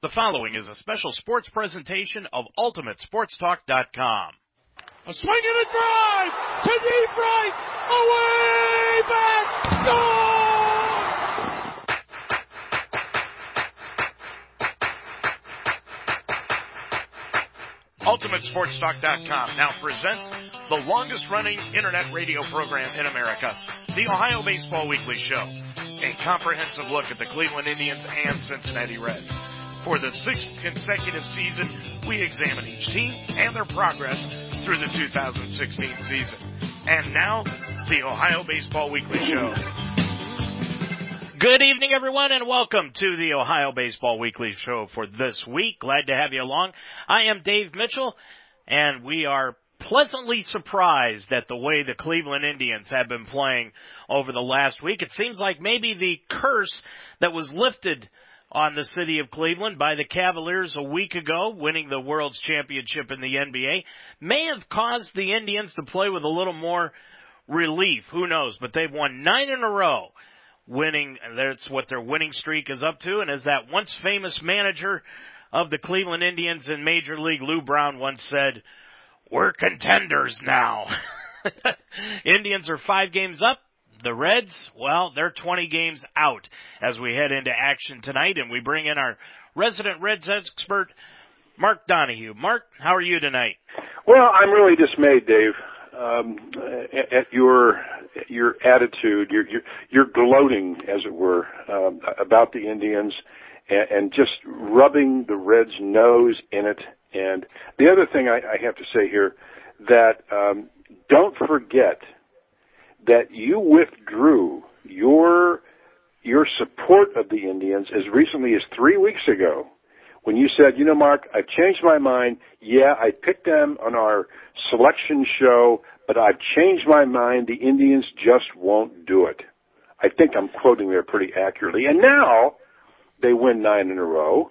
The following is a special sports presentation of UltimateSportsTalk.com. A swing and a drive to deep right, away back, gone! UltimateSportsTalk.com now presents the longest running internet radio program in America, the Ohio Baseball Weekly Show. A comprehensive look at the Cleveland Indians and Cincinnati Reds. For the sixth consecutive season, we examine each team and their progress through the 2016 season. And now, the Ohio Baseball Weekly Show. Good evening, everyone, and welcome to the Ohio Baseball Weekly Show for this week. Glad to have you along. I am Dave Mitchell, and we are pleasantly surprised at the way the Cleveland Indians have been playing over the last week. It seems like maybe the curse that was lifted on the city of Cleveland by the Cavaliers a week ago, winning the World's Championship in the NBA, may have caused the Indians to play with a little more relief. Who knows? But they've won nine in a row, winning. That's what their winning streak is up to. And as that once famous manager of the Cleveland Indians in Major League, Lou Brown, once said, we're contenders now. Indians are five games up. The Reds, well, they're 20 games out as we head into action tonight and we bring in our resident Reds expert, Mark Donahue. Mark, how are you tonight? Well, I'm really dismayed, Dave, um, at your your attitude. You're, you're, you're gloating, as it were, um, about the Indians and, and just rubbing the Reds' nose in it. And the other thing I, I have to say here that um, don't forget – that you withdrew your your support of the Indians as recently as three weeks ago when you said, you know, Mark, I've changed my mind. Yeah, I picked them on our selection show, but I've changed my mind. The Indians just won't do it. I think I'm quoting there pretty accurately. And now they win nine in a row.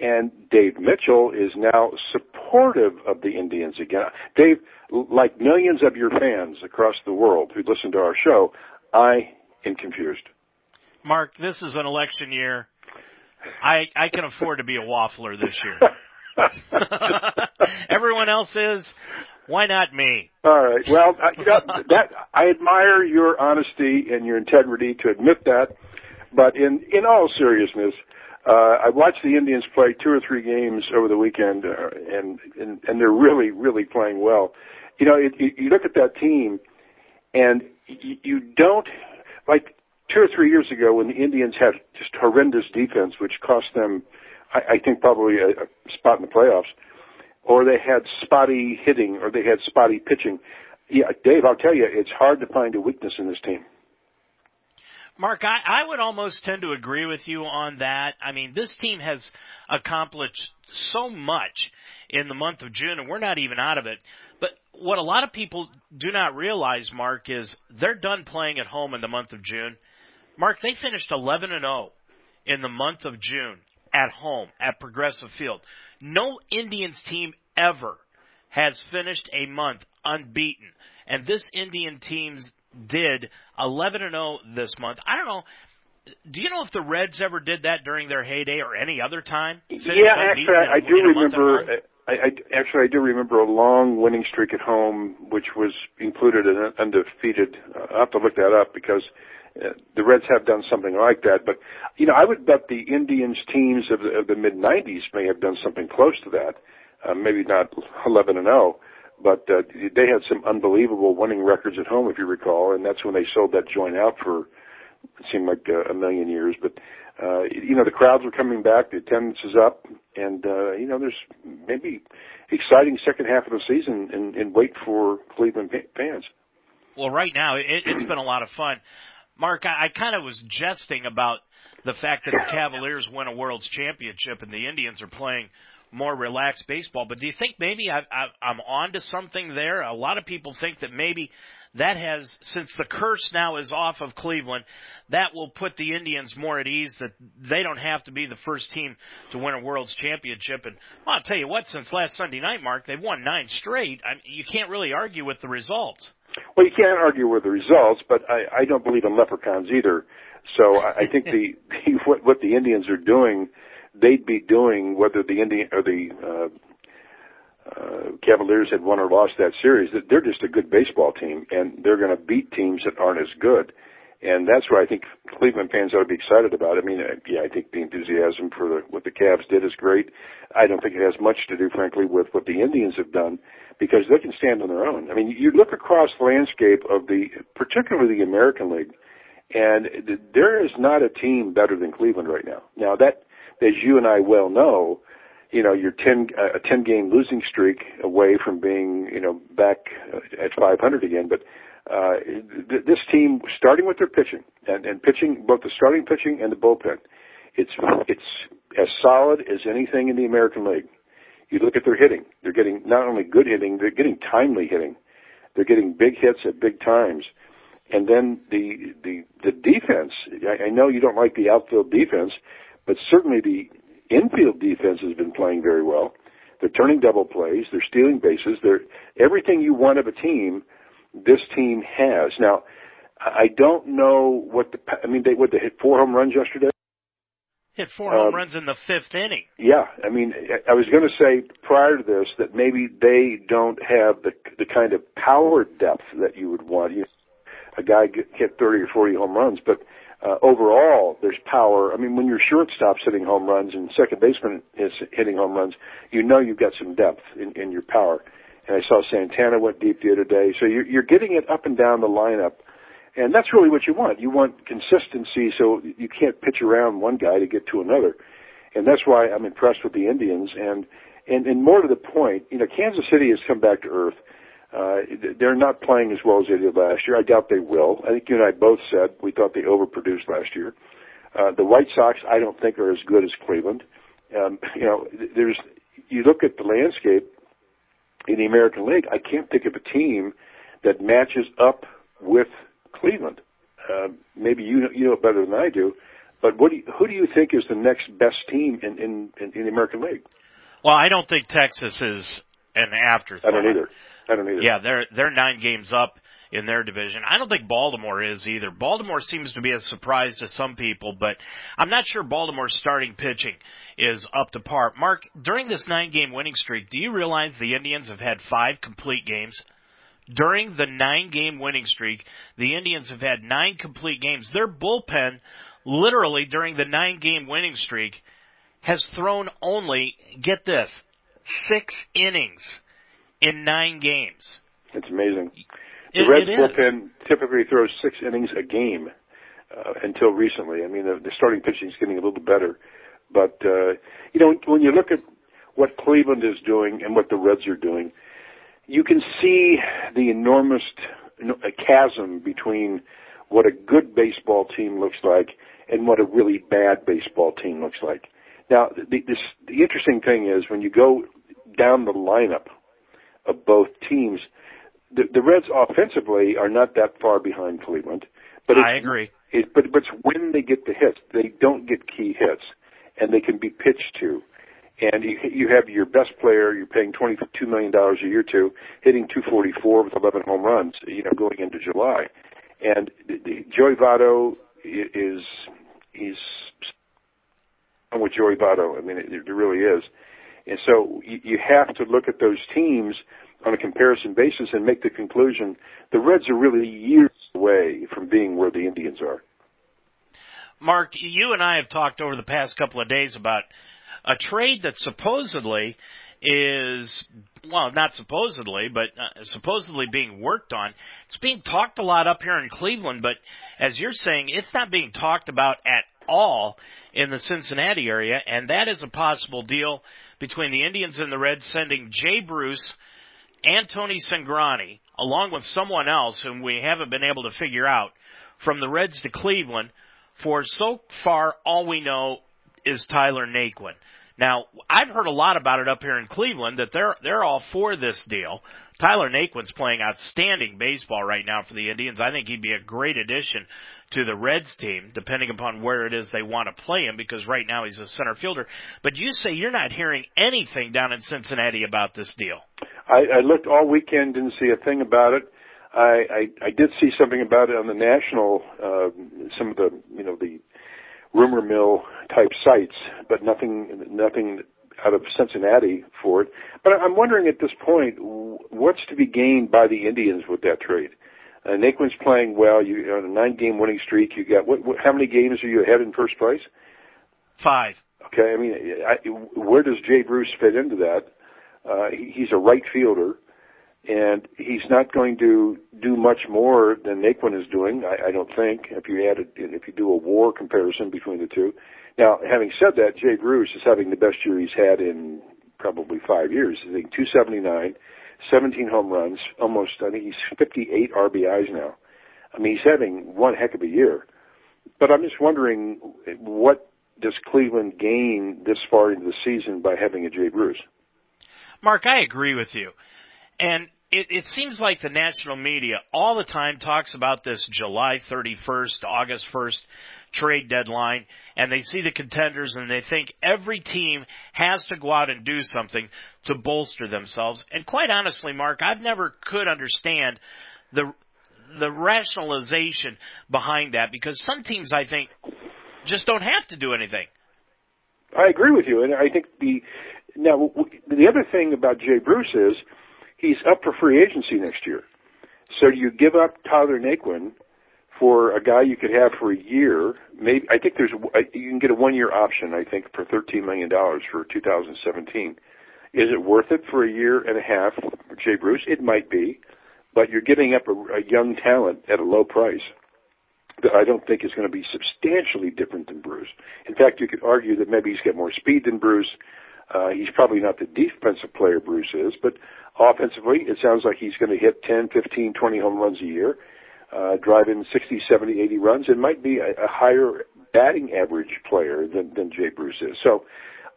And Dave Mitchell is now supportive of the Indians again. Dave, like millions of your fans across the world who listen to our show, I am confused. Mark, this is an election year. I I can afford to be a waffler this year. Everyone else is. Why not me? All right. Well, you know, that I admire your honesty and your integrity to admit that. But in in all seriousness, uh, I watched the Indians play two or three games over the weekend, uh, and, and and they're really really playing well. You know, it, you, you look at that team, and you, you don't like two or three years ago when the Indians had just horrendous defense, which cost them, I, I think, probably a, a spot in the playoffs, or they had spotty hitting, or they had spotty pitching. Yeah, Dave, I'll tell you, it's hard to find a weakness in this team. Mark, I, I would almost tend to agree with you on that. I mean, this team has accomplished so much in the month of June, and we're not even out of it. But what a lot of people do not realize, Mark, is they're done playing at home in the month of June. Mark, they finished 11 and 0 in the month of June at home at Progressive Field. No Indians team ever has finished a month unbeaten. And this Indian team's did 11 and 0 this month. I don't know. Do you know if the Reds ever did that during their heyday or any other time? Yeah, actually, I, I do remember. I, I actually I do remember a long winning streak at home, which was included an undefeated. Uh, I have to look that up because uh, the Reds have done something like that. But you know, I would bet the Indians teams of the, of the mid '90s may have done something close to that. Uh, maybe not 11 and 0, but uh, they had some unbelievable winning records at home, if you recall, and that's when they sold that joint out for it seemed like uh, a million years. But uh, you know, the crowds were coming back, the attendance is up, and uh, you know, there's maybe exciting second half of the season, and, and wait for Cleveland fans. Well, right now it, it's been a lot of fun. Mark, I, I kind of was jesting about the fact that the Cavaliers win a World's Championship and the Indians are playing more relaxed baseball. But do you think maybe I, I, I'm on to something there? A lot of people think that maybe that has, since the curse now is off of Cleveland, that will put the Indians more at ease that they don't have to be the first team to win a World's Championship. And well, I'll tell you what, since last Sunday night, Mark, they've won nine straight. I, you can't really argue with the results. Well, you can't argue with the results, but I, I don't believe in leprechauns either. So I, I think the, the what, what the Indians are doing they'd be doing whether the Indian or the uh, uh, Cavaliers had won or lost that series. That they're just a good baseball team, and they're going to beat teams that aren't as good. And that's where I think Cleveland fans ought to be excited about. I mean, yeah, I think the enthusiasm for the, what the Cavs did is great. I don't think it has much to do, frankly, with what the Indians have done because they can stand on their own. I mean, you look across the landscape of the, particularly the American League, and there is not a team better than Cleveland right now. Now that, as you and I well know, you know, you're 10, a 10 game losing streak away from being, you know, back at 500 again, but, uh, th- this team, starting with their pitching and, and pitching, both the starting pitching and the bullpen, it's, it's as solid as anything in the American League. You look at their hitting. They're getting not only good hitting, they're getting timely hitting. They're getting big hits at big times. And then the the the defense. I, I know you don't like the outfield defense, but certainly the infield defense has been playing very well. They're turning double plays. They're stealing bases. They're everything you want of a team. This team has now. I don't know what the. I mean, they what they hit four home runs yesterday. Hit four home um, runs in the fifth inning. Yeah, I mean, I was going to say prior to this that maybe they don't have the the kind of power depth that you would want. You, a guy hit 30 or 40 home runs, but uh, overall, there's power. I mean, when your shortstop's hitting home runs and second baseman is hitting home runs, you know you've got some depth in, in your power. And I saw Santana went deep the other day, so you're, you're getting it up and down the lineup and that's really what you want. You want consistency so you can't pitch around one guy to get to another. And that's why I'm impressed with the Indians. And, and, and more to the point, you know, Kansas City has come back to earth. They're not playing as well as they did last year. I doubt they will. I think you and I both said we thought they overproduced last year. Uh, the White Sox, I don't think are as good as Cleveland. Um, you know, there's, you look at the landscape in the American League, I can't think of a team that matches up with Cleveland. Uh, maybe you know, you know it better than I do, but what do you, who do you think is the next best team in, in, in, in the American League? Well, I don't think Texas is an afterthought. I don't either. I don't either. Yeah, they're they're nine games up in their division. I don't think Baltimore is either. Baltimore seems to be a surprise to some people, but I'm not sure Baltimore's starting pitching is up to par. Mark, during this nine game winning streak, do you realize the Indians have had five complete games? During the nine game winning streak, the Indians have had nine complete games. Their bullpen, literally during the nine game winning streak, has thrown only, get this, six innings in nine games. It's amazing. The it, Reds it bullpen typically throws six innings a game uh, until recently. I mean, the, the starting pitching is getting a little better, but uh, you know, when you look at what Cleveland is doing and what the Reds are doing, you can see the enormous chasm between what a good baseball team looks like and what a really bad baseball team looks like. Now, the, this, the interesting thing is when you go down the lineup of both teams, the, the Reds offensively are not that far behind Cleveland. But I agree. It, but, but it's when they get the hits. They don't get key hits, and they can be pitched to and you, you have your best player you're paying twenty two million dollars a year to hitting 244 with 11 home runs you know going into July and the, the, Joey Votto is he's I'm with Joey Votto I mean it, it really is and so you, you have to look at those teams on a comparison basis and make the conclusion the Reds are really years away from being where the Indians are Mark, you and I have talked over the past couple of days about a trade that supposedly is well, not supposedly, but uh, supposedly being worked on. It's being talked a lot up here in Cleveland, but as you're saying, it's not being talked about at all in the Cincinnati area, and that is a possible deal between the Indians and the Reds sending Jay Bruce and Tony Cingrani, along with someone else whom we haven't been able to figure out, from the Reds to Cleveland for so far all we know is Tyler Naquin. Now, I've heard a lot about it up here in Cleveland that they're they're all for this deal. Tyler Naquin's playing outstanding baseball right now for the Indians. I think he'd be a great addition to the Reds team, depending upon where it is they want to play him, because right now he's a center fielder. But you say you're not hearing anything down in Cincinnati about this deal. I, I looked all weekend, didn't see a thing about it. I, I, I did see something about it on the national, uh, some of the, you know, the rumor mill type sites, but nothing nothing out of Cincinnati for it. But I'm wondering at this point, what's to be gained by the Indians with that trade? Uh, Naquin's playing well. You on a nine-game winning streak. You got what, what? How many games are you ahead in first place? Five. Okay. I mean, I, where does Jay Bruce fit into that? Uh, he, he's a right fielder, and he's not going to do much more than Naquin is doing. I, I don't think. If you add, a, if you do a WAR comparison between the two. Now, having said that, Jay Bruce is having the best year he's had in probably five years. I think 279 17 home runs, almost, I think he's 58 RBIs now. I mean, he's having one heck of a year. But I'm just wondering, what does Cleveland gain this far into the season by having a Jay Bruce? Mark, I agree with you. And it, it seems like the national media all the time talks about this July 31st, August 1st trade deadline and they see the contenders and they think every team has to go out and do something to bolster themselves. And quite honestly, Mark, I've never could understand the the rationalization behind that because some teams I think just don't have to do anything. I agree with you, and I think the now the other thing about Jay Bruce is he's up for free agency next year. So you give up Tyler Naquin for a guy you could have for a year. Maybe I think there's you can get a one year option. I think for thirteen million dollars for 2017. Is it worth it for a year and a half Jay Bruce? It might be, but you're giving up a, a young talent at a low price that I don't think is going to be substantially different than Bruce. In fact, you could argue that maybe he's got more speed than Bruce. Uh, he's probably not the defensive player Bruce is, but offensively, it sounds like he's going to hit 10, 15, 20 home runs a year uh, drive in 60, 70, 80 runs and might be a, a higher batting average player than, than Jay Bruce is. So,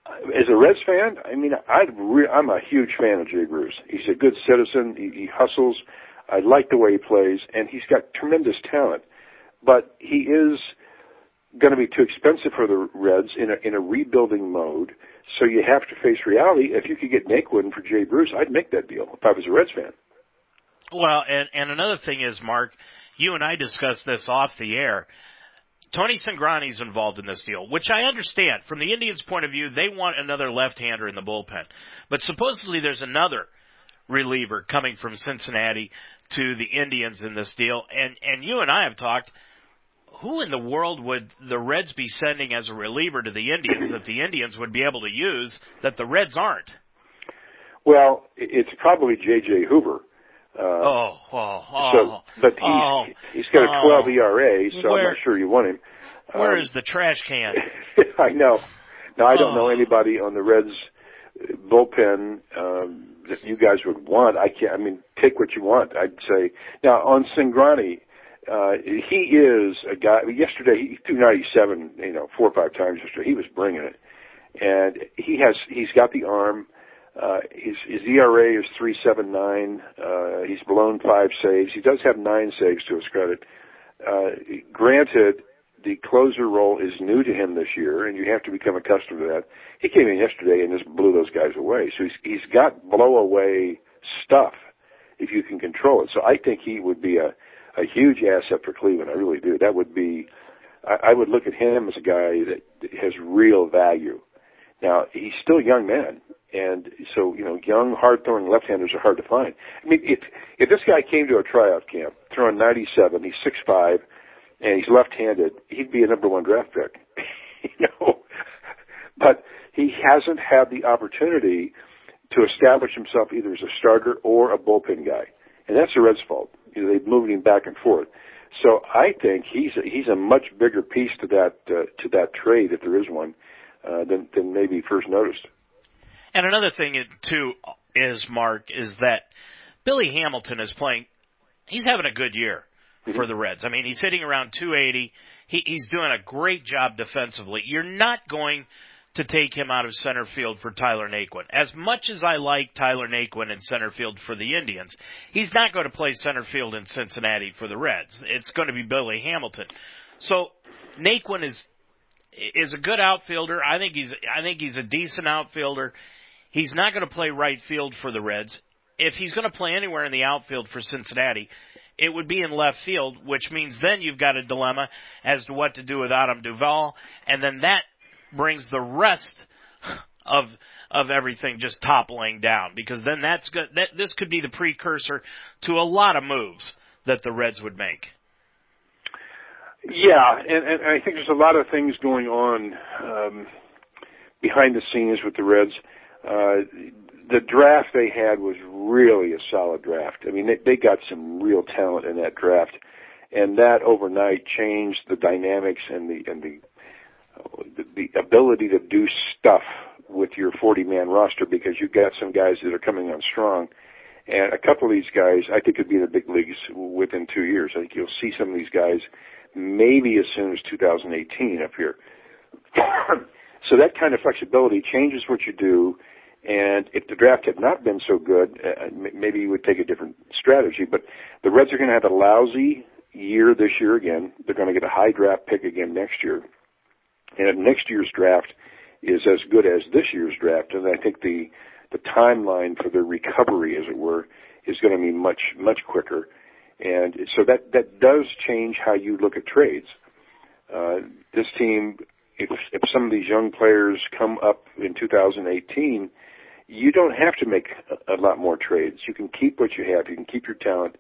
uh, as a Reds fan, I mean, I'd re- I'm a huge fan of Jay Bruce. He's a good citizen. He, he hustles. I like the way he plays, and he's got tremendous talent. But he is going to be too expensive for the Reds in a in a rebuilding mode. So you have to face reality. If you could get Naquin for Jay Bruce, I'd make that deal if I was a Reds fan. Well, and and another thing is, Mark, you and I discussed this off the air. Tony Cingrani's involved in this deal, which I understand. From the Indians' point of view, they want another left-hander in the bullpen. But supposedly there's another reliever coming from Cincinnati to the Indians in this deal. And, and you and I have talked, who in the world would the Reds be sending as a reliever to the Indians that the Indians would be able to use that the Reds aren't? Well, it's probably J.J. Hoover. Uh, oh, oh, oh, so, but he's oh, he's got a 12 oh. ERA, so Where- I'm not sure you want him. Where Um, is the trash can? I know. Now I don't know Oh. anybody on the Reds bullpen um, that you guys would want. I can't. I mean, take what you want. I'd say now on Cingrani. Uh, he is a guy. Yesterday he threw 97, you know, four or five times yesterday. He was bringing it, and he has. He's got the arm. Uh, his, his ERA is 3.79. Uh, he's blown five saves. He does have nine saves to his credit. Uh, granted, the closer role is new to him this year, and you have to become accustomed to that. He came in yesterday and just blew those guys away. So he's he's got blow away stuff if you can control it. So I think he would be a a huge asset for Cleveland. I really do. That would be. I, I would look at him as a guy that has real value. Now he's still a young man, and so you know, young, hard-throwing left-handers are hard to find. I mean, if if this guy came to a tryout camp throwing 97, he's six five, and he's left-handed, he'd be a number one draft pick. you know, but he hasn't had the opportunity to establish himself either as a starter or a bullpen guy, and that's the Reds' fault. You know, they've moved him back and forth. So I think he's a, he's a much bigger piece to that uh, to that trade if there is one uh, than than maybe first noticed. And another thing it- too is Mark is that Billy Hamilton is playing. He's having a good year for the Reds. I mean, he's hitting around 280. He, he's doing a great job defensively. You're not going to take him out of center field for Tyler Naquin. As much as I like Tyler Naquin in center field for the Indians, he's not going to play center field in Cincinnati for the Reds. It's going to be Billy Hamilton. So Naquin is is a good outfielder. I think he's I think he's a decent outfielder. He's not going to play right field for the Reds. If he's going to play anywhere in the outfield for Cincinnati, it would be in left field, which means then you've got a dilemma as to what to do with Adam Duvall, and then that brings the rest of of everything just toppling down because then that's good. That this could be the precursor to a lot of moves that the Reds would make. Yeah, and, and I think there's a lot of things going on um, behind the scenes with the Reds. Uh, the draft they had was really a solid draft. I mean, they, they got some real talent in that draft, and that overnight changed the dynamics and the and the the, the ability to do stuff with your 40 man roster because you've got some guys that are coming on strong. And a couple of these guys, I think, could be in the big leagues within two years. I think you'll see some of these guys maybe as soon as 2018 up here. so that kind of flexibility changes what you do. And if the draft had not been so good, uh, maybe you would take a different strategy. But the Reds are going to have a lousy year this year again. They're going to get a high draft pick again next year. And if next year's draft is as good as this year's draft. And I think the the timeline for the recovery, as it were, is going to be much much quicker. And so that that does change how you look at trades. Uh, this team, if if some of these young players come up in 2018, you don't have to make a, a lot more trades. You can keep what you have. You can keep your talent,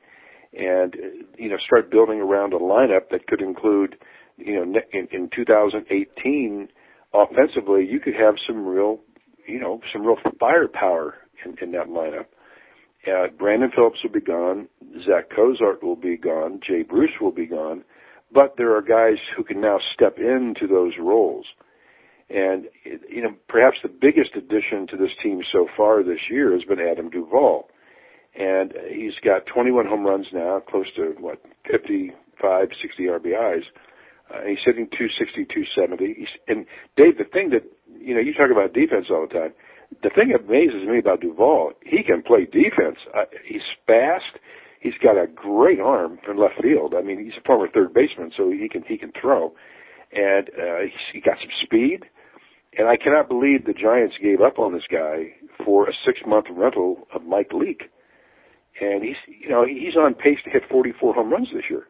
and you know start building around a lineup that could include, you know, in, in 2018, offensively, you could have some real, you know, some real firepower in, in that lineup. Uh, Brandon Phillips will be gone. Zack Cozart will be gone. Jay Bruce will be gone. But there are guys who can now step into those roles. And, you know, perhaps the biggest addition to this team so far this year has been Adam Duvall. And he's got 21 home runs now, close to, what, 55, 60 RBIs. Uh, he's hitting 260, 270. He's, and Dave, the thing that, you know, you talk about defense all the time the thing that amazes me about Duvall, he can play defense. Uh, he's fast. He's got a great arm from left field. I mean, he's a former third baseman, so he can he can throw, and uh, he's, he got some speed. And I cannot believe the Giants gave up on this guy for a six month rental of Mike Leake. And he's you know he's on pace to hit 44 home runs this year,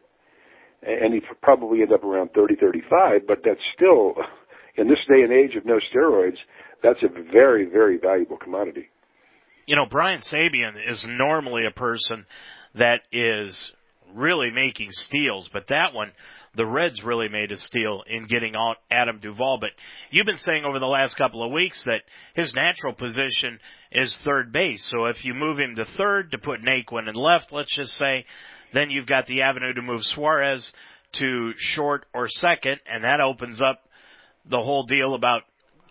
and he probably end up around 30, 35. But that's still in this day and age of no steroids that's a very, very valuable commodity. You know, Brian Sabean is normally a person that is really making steals, but that one, the Reds really made a steal in getting out Adam Duvall. But you've been saying over the last couple of weeks that his natural position is third base. So if you move him to third to put Naquin in left, let's just say, then you've got the avenue to move Suarez to short or second, and that opens up the whole deal about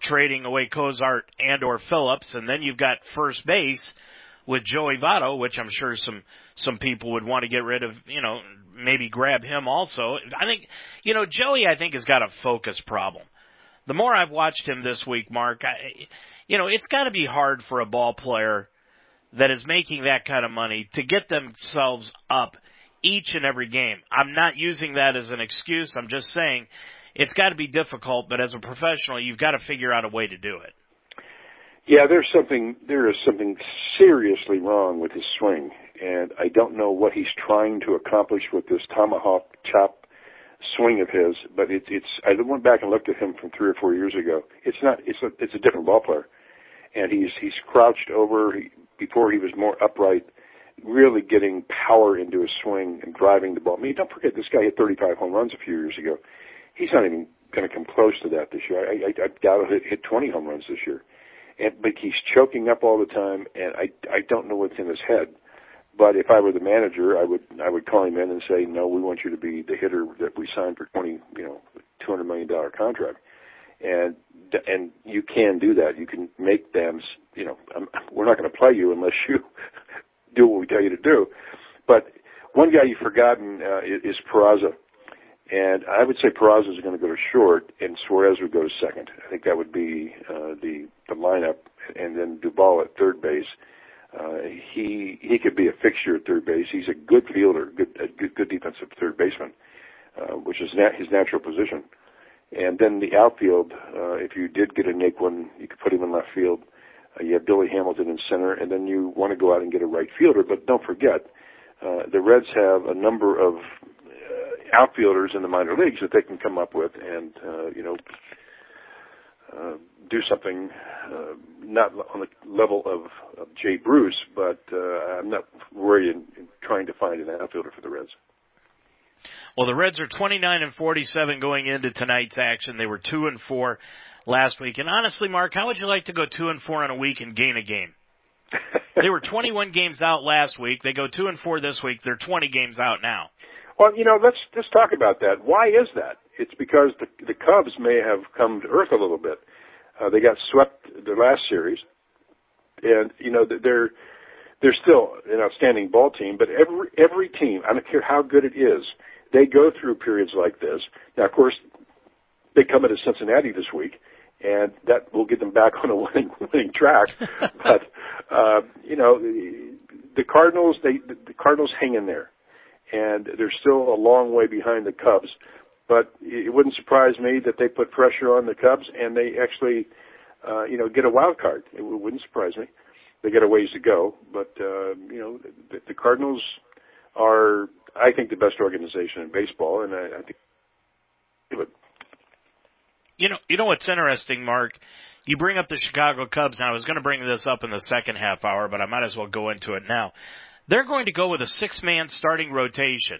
trading away Cozart and or Phillips, and then you've got first base with Joey Votto, which I'm sure some some people would want to get rid of. You know, maybe grab him also. I think, you know, Joey, I think has got a focus problem. The more I've watched him this week, Mark, I, you know, it's got to be hard for a ball player that is making that kind of money to get themselves up each and every game. I'm not using that as an excuse. I'm just saying it's got to be difficult, but as a professional, you've got to figure out a way to do it. Yeah, there's something there is something seriously wrong with his swing, and I don't know what he's trying to accomplish with this tomahawk chop swing of his. But it, it's I went back and looked at him from three or four years ago. It's not it's a it's a different ball player, and he's he's crouched over he, before he was more upright, really getting power into his swing and driving the ball. I mean, don't forget this guy hit 35 home runs a few years ago he's not even going to come close to that this year. I, I, I doubt he'll hit 20 home runs this year. And, but he's choking up all the time, and I, I don't know what's in his head. But if I were the manager, I would, I would call him in and say, no, we want you to be the hitter that we signed for 20, you know, 200 million dollar contract. And, and you can do that. You can make them, you know, I'm, we're not going to play you unless you do what we tell you to do. But one guy you've forgotten uh, is Peraza. And I would say Peraza is going to go to short, and Suarez would go to second. I think that would be uh, the the lineup, and then Duvall at third base. Uh, he he could be a fixture at third base. He's a good fielder, good a good, good defensive third baseman, uh, which is nat- his natural position. And then the outfield, uh, if you did get a Naquin, you could put him in left field. Uh, you have Billy Hamilton in center, and then you want to go out and get a right fielder. But don't forget, uh, the Reds have a number of outfielders in the minor leagues that they can come up with and uh, you know uh, do something uh, not on the level of, of Jay Bruce, but uh, I'm not worried in, in trying to find an outfielder for the Reds. Well, the Reds are 29 and 47 going into tonight's action. They were 2 and 4 last week. And honestly, Mark, how would you like to go 2 and 4 in a week and gain a game? they were 21 games out last week. They go 2 and 4 this week. They're 20 games out now. Well, you know, let's just talk about that. Why is that? It's because the the Cubs may have come to earth a little bit. Uh, they got swept the last series, and you know they're they're still an outstanding ball team. But every every team, I don't care how good it is, they go through periods like this. Now, of course, they come into Cincinnati this week, and that will get them back on a winning winning track. but uh, you know, the Cardinals they the Cardinals hang in there, and they're still a long way behind the Cubs. But it wouldn't surprise me that they put pressure on the Cubs and they actually, uh, you know, get a wild card. It wouldn't surprise me. They got a ways to go, but uh, you know, the, the Cardinals are, I think, the best organization in baseball, and I, I think. You know, you know what's interesting, Mark? You bring up the Chicago Cubs. Now, I was going to bring this up in the second half hour, but I might as well go into it now. They're going to go with a six-man starting rotation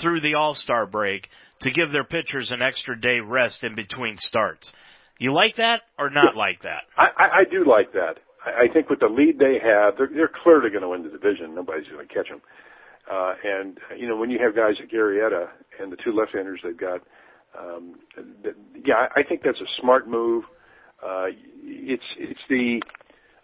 through the All-Star break to give their pitchers an extra day rest in between starts. You like that or not like that? I, I, do like that. I, I think with the lead they have, they're, they're clearly going to win the division. Nobody's going to catch them. Uh, and you know when you have guys like Arrieta and the two left-handers they've got, um, yeah, I think that's a smart move. Uh, it's it's the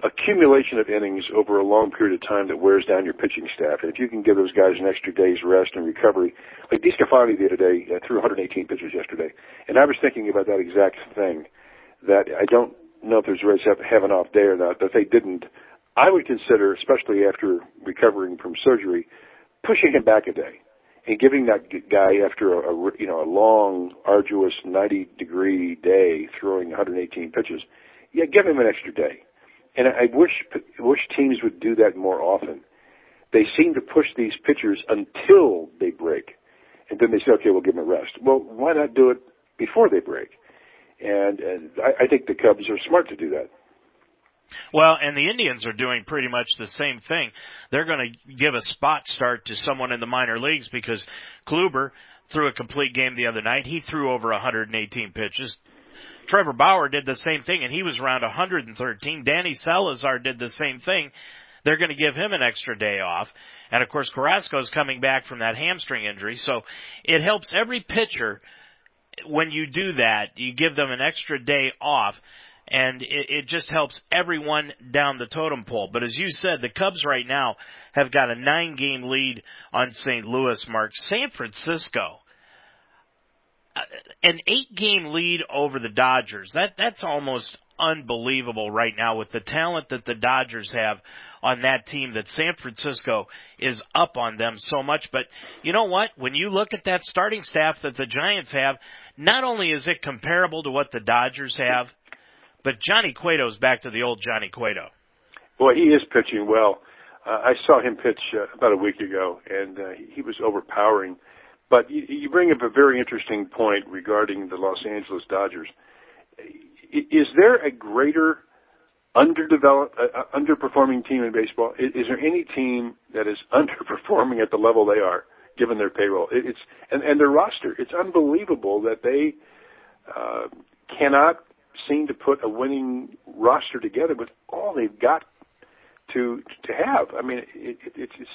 accumulation of innings over a long period of time that wears down your pitching staff. And if you can give those guys an extra day's rest and recovery, like DeSclafani the other day uh, threw 118 pitches yesterday, and I was thinking about that exact thing. That I don't know if there's Reds have, have an off day or not, but if they didn't, I would consider, especially after recovering from surgery, pushing him back a day and giving that guy after a, a you know a long, arduous 90 degree day throwing 118 pitches, yeah, give him an extra day. And I wish wish teams would do that more often. They seem to push these pitchers until they break, and then they say, okay, we'll give them a rest. Well, why not do it before they break? And, and I, I think the Cubs are smart to do that. Well, and the Indians are doing pretty much the same thing. They're going to give a spot start to someone in the minor leagues because Kluber threw a complete game the other night. He threw over 118 pitches. Trevor Bauer did the same thing and he was around 113. Danny Salazar did the same thing. They're going to give him an extra day off. And of course Carrasco's coming back from that hamstring injury. So it helps every pitcher when you do that. You give them an extra day off and it, it just helps everyone down the totem pole. But as you said, the Cubs right now have got a nine game lead on St. Louis, Mark. San Francisco, an eight game lead over the Dodgers. That, that's almost unbelievable right now with the talent that the Dodgers have on that team that San Francisco is up on them so much. But you know what? When you look at that starting staff that the Giants have, not only is it comparable to what the Dodgers have, but Johnny Cueto's back to the old Johnny Cueto. Boy, he is pitching well. Uh, I saw him pitch uh, about a week ago, and uh, he was overpowering. But you, you bring up a very interesting point regarding the Los Angeles Dodgers. Is there a greater underdeveloped, uh, uh underperforming team in baseball? Is, is there any team that is underperforming at the level they are, given their payroll? It, it's and, and their roster. It's unbelievable that they uh, cannot seem to put a winning roster together with all they've got to to have. I mean, it, it, it's just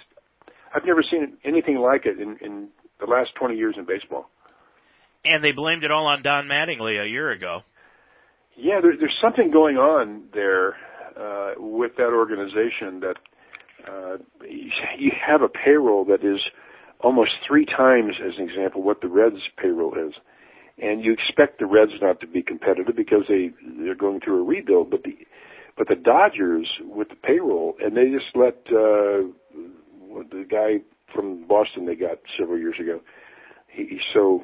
I've never seen anything like it in, in the last 20 years in baseball. And they blamed it all on Don Mattingly a year ago. Yeah, there, there's something going on there uh, with that organization that uh, you have a payroll that is almost three times, as an example, what the Reds' payroll is and you expect the Reds not to be competitive because they they're going through a rebuild. But the but the Dodgers with the payroll, and they just let uh, the guy from Boston they got several years ago. He, he's so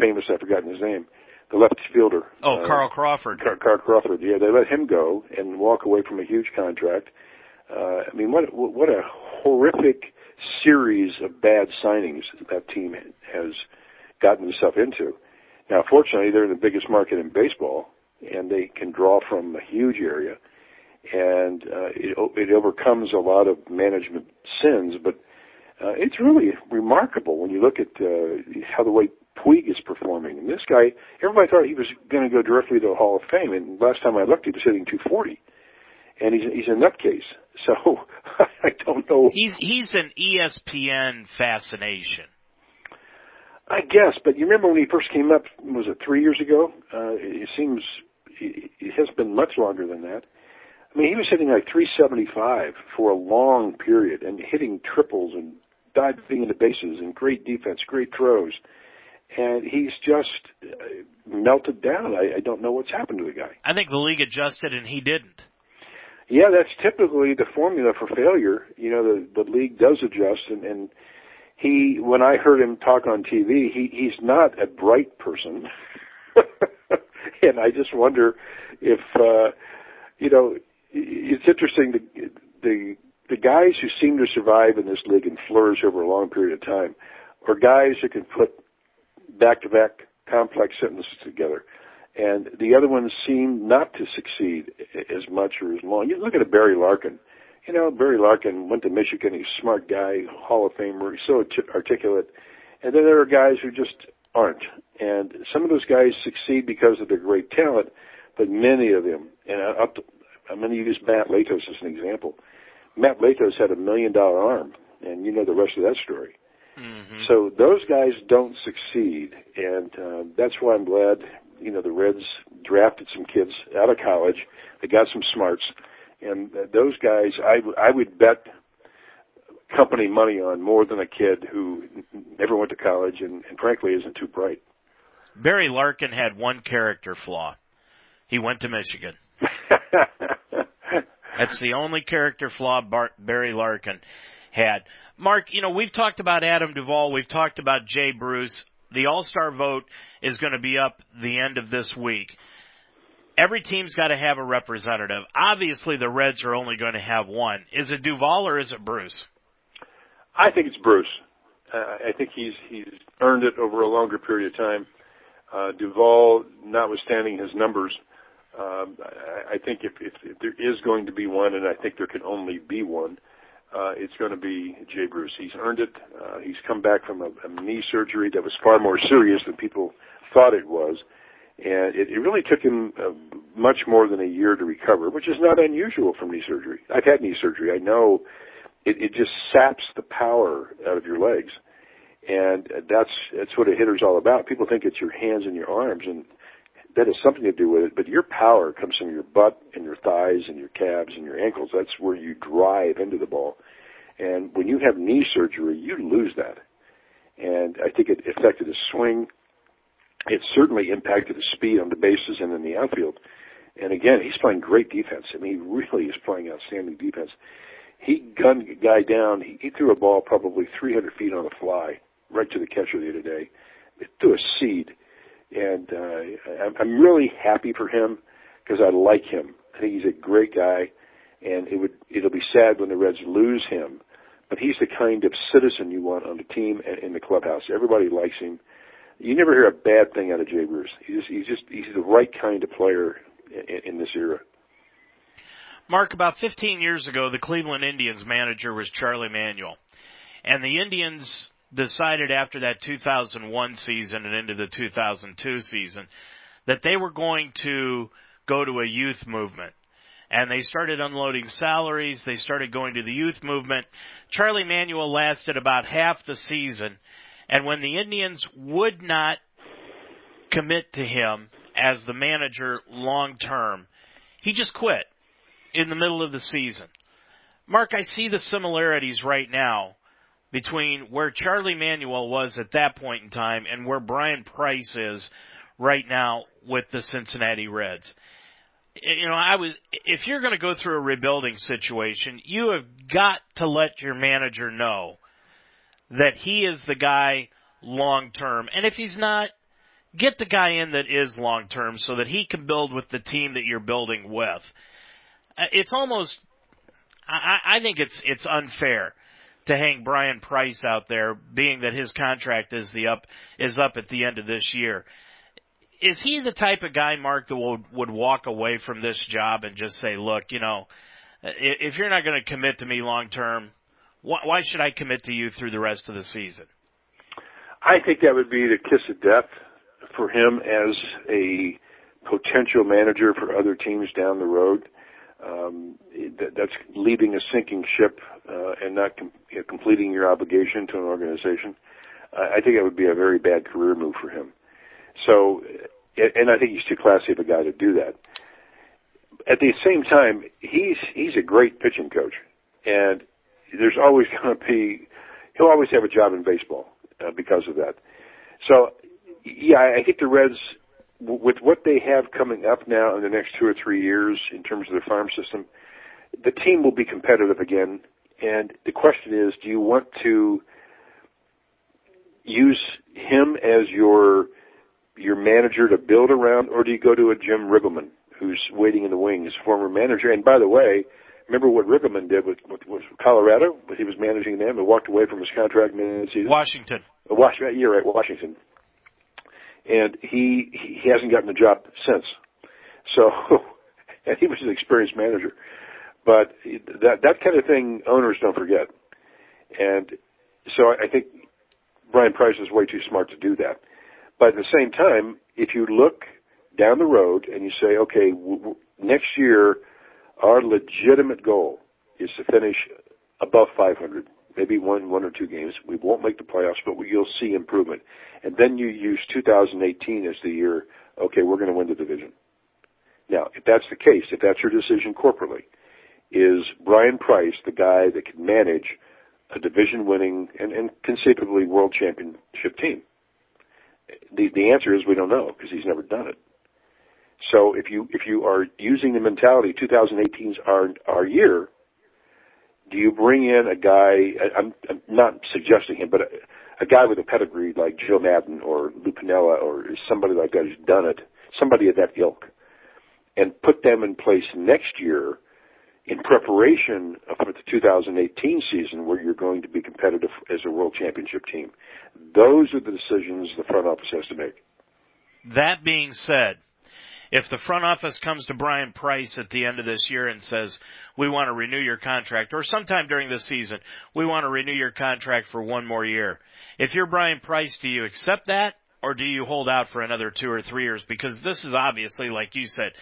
famous, I've forgotten his name. The left fielder. Oh, uh, Carl Crawford. Car- Carl Crawford. Yeah, they let him go and walk away from a huge contract. Uh, I mean, what what a horrific series of bad signings that, that team has gotten itself into. Now, fortunately, they're in the biggest market in baseball, and they can draw from a huge area, and uh, it, it overcomes a lot of management sins. But uh, it's really remarkable when you look at uh, how the way Puig is performing. And this guy, everybody thought he was going to go directly to the Hall of Fame, and last time I looked, he was hitting 240, and he's he's a nutcase. So I don't know. He's he's an ESPN fascination. I guess, but you remember when he first came up? Was it three years ago? Uh, it seems it has been much longer than that. I mean, he was hitting like 375 for a long period and hitting triples and diving into bases and great defense, great throws. And he's just uh, melted down. I, I don't know what's happened to the guy. I think the league adjusted and he didn't. Yeah, that's typically the formula for failure. You know, the the league does adjust, and, and he when I heard him talk on TV, he he's not a bright person, and I just wonder if uh, you know it's interesting the the the guys who seem to survive in this league and flourish over a long period of time are guys who can put back to back complex sentences together. And the other ones seem not to succeed as much or as long. You look at a Barry Larkin you know, Barry Larkin went to Michigan. He's a smart guy, Hall of Famer. He's so articulate. And then there are guys who just aren't. And some of those guys succeed because of their great talent, but many of them, and up to, I'm going to use Matt Latos as an example. Matt Latos had a million dollar arm, and you know the rest of that story. Mm-hmm. So those guys don't succeed, and uh, that's why I'm glad you know the Reds drafted some kids out of college. They got some smarts and those guys, I I would bet company money on more than a kid who never went to college and, and frankly isn't too bright. Barry Larkin had one character flaw. He went to Michigan. That's the only character flaw Bar- Barry Larkin had. Mark, you know, we've talked about Adam Duvall, we've talked about Jay Bruce. The All-Star vote is going to be up the end of this week every team's got to have a representative. Obviously, the Reds are only going to have one. Is it Duvall or is it Bruce? I think it's Bruce. Uh, I think he's he's earned it over a longer period of time. Uh, Duvall, notwithstanding his numbers, um, I, think if, if, if there is going to be one, and I think there can only be one, uh, it's going to be Jay Bruce. He's earned it. Uh, he's come back from a, a knee surgery that was far more serious than people thought it was. And it, it really took him uh, much more than a year to recover, which is not unusual from knee surgery. I've had knee surgery. I know it, it just saps the power out of your legs, and that's that's what a hitter's all about. People think it's your hands and your arms, and that has something to do with it. But your power comes from your butt and your thighs and your calves and your ankles. That's where you drive into the ball. And when you have knee surgery, you lose that. And I think it affected his swing it certainly impacted his speed on the bases and in the outfield. And again, he's playing great defense. I mean, he really is playing outstanding defense. He gunned a guy down. He, he threw a ball probably 300 feet on the fly right to the catcher the other day. It threw a seed. And uh, I'm really happy for him because I like him. I think he's a great guy, and it would it'll be sad when the Reds lose him. But he's the kind of citizen you want on the team and in the clubhouse. Everybody likes him you never hear a bad thing out of Jay Bruce. He's just, he's just he's the right kind of player in, in this era. Mark, about 15 years ago, the Cleveland Indians manager was Charlie Manuel, and the Indians decided after that 2001 season and into the 2002 season that they were going to go to a youth movement. And they started unloading salaries. They started going to the youth movement. Charlie Manuel lasted about half the season and when the Indians would not commit to him as the manager long term, he just quit in the middle of the season. Mark, I see the similarities right now between where Charlie Manuel was at that point in time and where Bryan Price is right now with the Cincinnati Reds. You know, I was, if you're going to go through a rebuilding situation, you have got to let your manager know that he is the guy long term. And if he's not, get the guy in that is long term so that he can build with the team that you're building with. Uh, it's almost, I, I think it's, it's unfair to hang Bryan Price out there, being that his contract is the up is up at the end of this year. Is he the type of guy, Mark, that would would walk away from this job and just say, "Look, you know, if you're not going to commit to me long term, why should I commit to you through the rest of the season?" I think that would be the kiss of death for him as a potential manager for other teams down the road. Um, that, that's leaving a sinking ship uh, and not com- you know, completing your obligation to an organization. I, I think it would be a very bad career move for him. So, and I think he's too classy of a guy to do that. At the same time, he's he's a great pitching coach, and there's always going to be he'll always have a job in baseball uh, because of that. So, yeah, I think the Reds with what they have coming up now in the next two or three years in terms of their farm system, the team will be competitive again. And the question is, do you want to use him as your your manager to build around, or do you go to a Jim Riggleman who's waiting in the wings, former manager? And by the way, remember what Riggleman did with, with, with Colorado? He was managing them and walked away from his contract mid-season. Washington. Washington. You're right, Washington and he he hasn't gotten a job since. So, and he was an experienced manager, but that that kind of thing owners don't forget, and so I think Bryan Price is way too smart to do that. But at the same time, if you look down the road and you say, okay, w- w- next year our legitimate goal is to finish above 500 maybe one one or two games. We won't make the playoffs, but we, you'll see improvement. And then you use 2018 as the year. Okay, we're going to win the division. Now, if that's the case, if that's your decision corporately, is Bryan Price the guy that can manage a division-winning and, and conceivably world championship team? The the answer is we don't know because he's never done it. So if you if you are using the mentality 2018's our our year, do you bring in a guy? I'm, I'm not suggesting him, but a, a guy with a pedigree like Joe Maddon or Lou Piniella or somebody like that who's done it, somebody of that ilk, and put them in place next year in preparation for the 2018 season where you're going to be competitive as a world championship team. Those are the decisions the front office has to make. That being said, if the front office comes to Bryan Price at the end of this year and says, we want to renew your contract, or sometime during the season, we want to renew your contract for one more year. If you're Bryan Price, do you accept that? Or do you hold out for another two or three years? Because this is obviously, like you said,